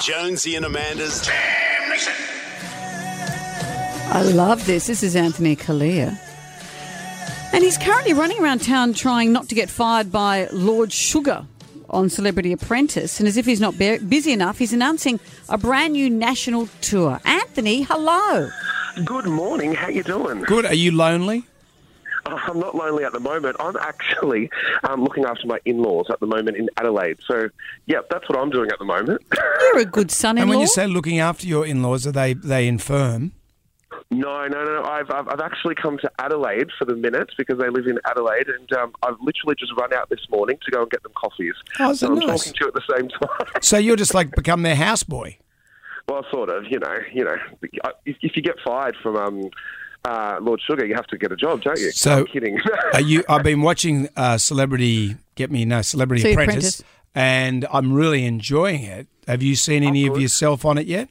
Jonesy and Amanda's I love this. This is Anthony Callea. And he's currently running around town trying not to get fired by Lord Sugar on Celebrity Apprentice. And as if he's not be- busy enough, he's announcing a brand new national tour. Anthony, hello. Good morning. How you doing? Good. Are you lonely? I'm not lonely at the moment. I'm actually um, looking after my in-laws at the moment in Adelaide. So, yeah, that's what I'm doing at the moment. You're a good son-in-law. And when you say looking after your in-laws, are they they infirm? no, no, no. I've, I've I've actually come to Adelaide for the minute because they live in Adelaide, and um, I've literally just run out this morning to go and get them coffees. Oh, is that so I'm nice? talking to you at the same time. So you're just like become their houseboy. well, sort of. You know, you know. If, if you get fired from um, uh, Lord Sugar, you have to get a job, don't you? So- I'm kidding. Are you? I've been watching uh, Celebrity Get Me No Celebrity Apprentice, Apprentice. and I'm really enjoying it. Have you seen any of good. yourself on it yet?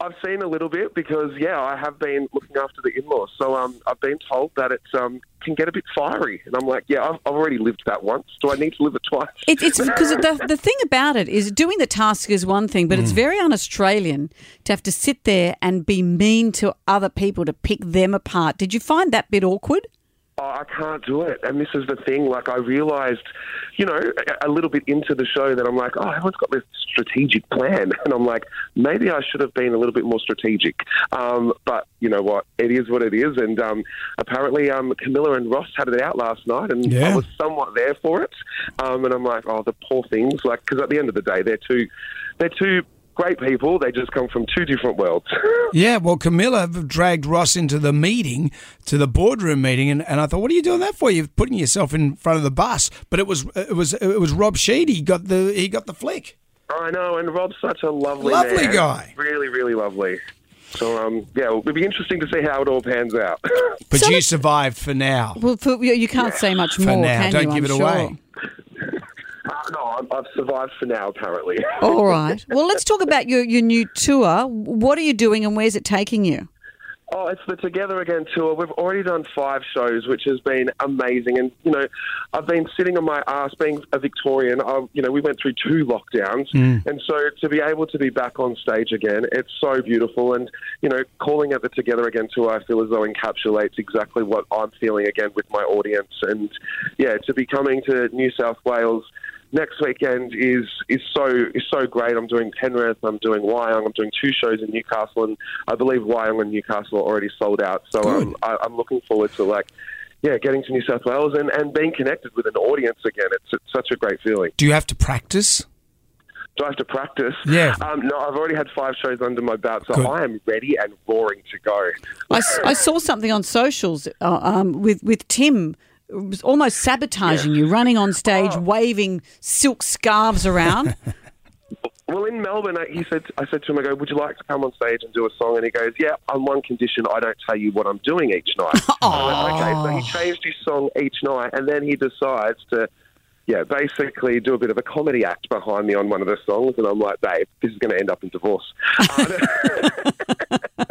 I've seen a little bit because yeah, I have been looking after the in-laws. So um, I've been told that it um, can get a bit fiery, and I'm like, yeah, I've, I've already lived that once. Do I need to live it twice? It, it's because the, the thing about it is doing the task is one thing, but it's very un Australian to have to sit there and be mean to other people to pick them apart. Did you find that bit awkward? Oh, I can't do it. And this is the thing. Like I realised, you know, a, a little bit into the show that I'm like, oh, everyone's got this strategic plan, and I'm like, maybe I should have been a little bit more strategic. Um, but you know what? It is what it is. And um, apparently, um, Camilla and Ross had it out last night, and Yeah. I was somewhat there for it. Um, and I'm like, oh, the poor things. Like, because at the end of the day, they're two, they're two great people. They just come from two different worlds. Yeah, well, Camilla dragged Ross into the meeting, to the boardroom meeting, and, and I thought, what are you doing that for? You're putting yourself in front of the bus. But it was it was it was Rob Shehadie. He got the he got the flick. I know, and Rob's such a lovely, Lovely man. guy. Really, really lovely. So, um, yeah, it'll be interesting to see how it all pans out. But So you survived for now. Well, for, you you can't say much For more, now. can Don't you? give I'm it sure. away. No, I'm, I've survived for now, apparently. All right. Well, let's talk about your, your new tour. What are you doing and where's it taking you? Oh, it's the Together Again tour. We've already done five shows, which has been amazing. And you know, I've been sitting on my ass, being a Victorian. I, you know, we went through two lockdowns, mm. and so to be able to be back on stage again, it's so beautiful. And you know, calling it the Together Again tour, I feel as though encapsulates exactly what I'm feeling again with my audience. And yeah, to be coming to New South Wales next weekend is is so is so great. I'm doing Penrith, I'm doing Wyong, I'm doing two shows in Newcastle, and I believe Wyong and Newcastle are already sold out. So um, I, I'm looking forward to like. Yeah, getting to New South Wales and, and being connected with an audience again. It's, it's such a great feeling. Do you have to practice? Do I have to practice? Yeah. Um, no, I've already had five shows under my belt, so Good. I am ready and roaring to go. I saw something on socials uh, um, with, with Tim was almost sabotaging you, running on stage, Oh. waving silk scarves around. Well, in Melbourne, I- he said, I said to him, I go, would you like to come on stage and do a song? And he goes, yeah, on one condition, I don't tell you what I'm doing each night. Went, okay, so he changed his song each night, and then he decides to, yeah, basically do a bit of a comedy act behind me on one of the songs, and I'm like, babe, this is going to end up in divorce. Uh,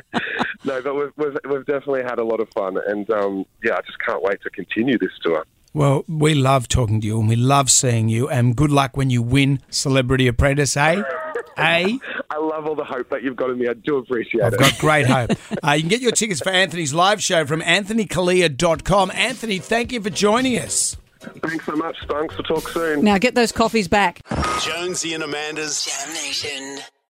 no, but we've, we've, we've definitely had a lot of fun, and um, yeah, I just can't wait to continue this tour. Well, we love talking to you and we love seeing you. And good luck when you win Celebrity Apprentice, eh? eh? I love all the hope that you've got in me. I do appreciate it. I've got great hope. Uh, you can get your tickets for Anthony's live show from anthonycallea.com. Anthony, thank you for joining us. Thanks so much, Spunks. We'll talk soon. now get those coffees back. Jonesy and Amanda's Jam Nation.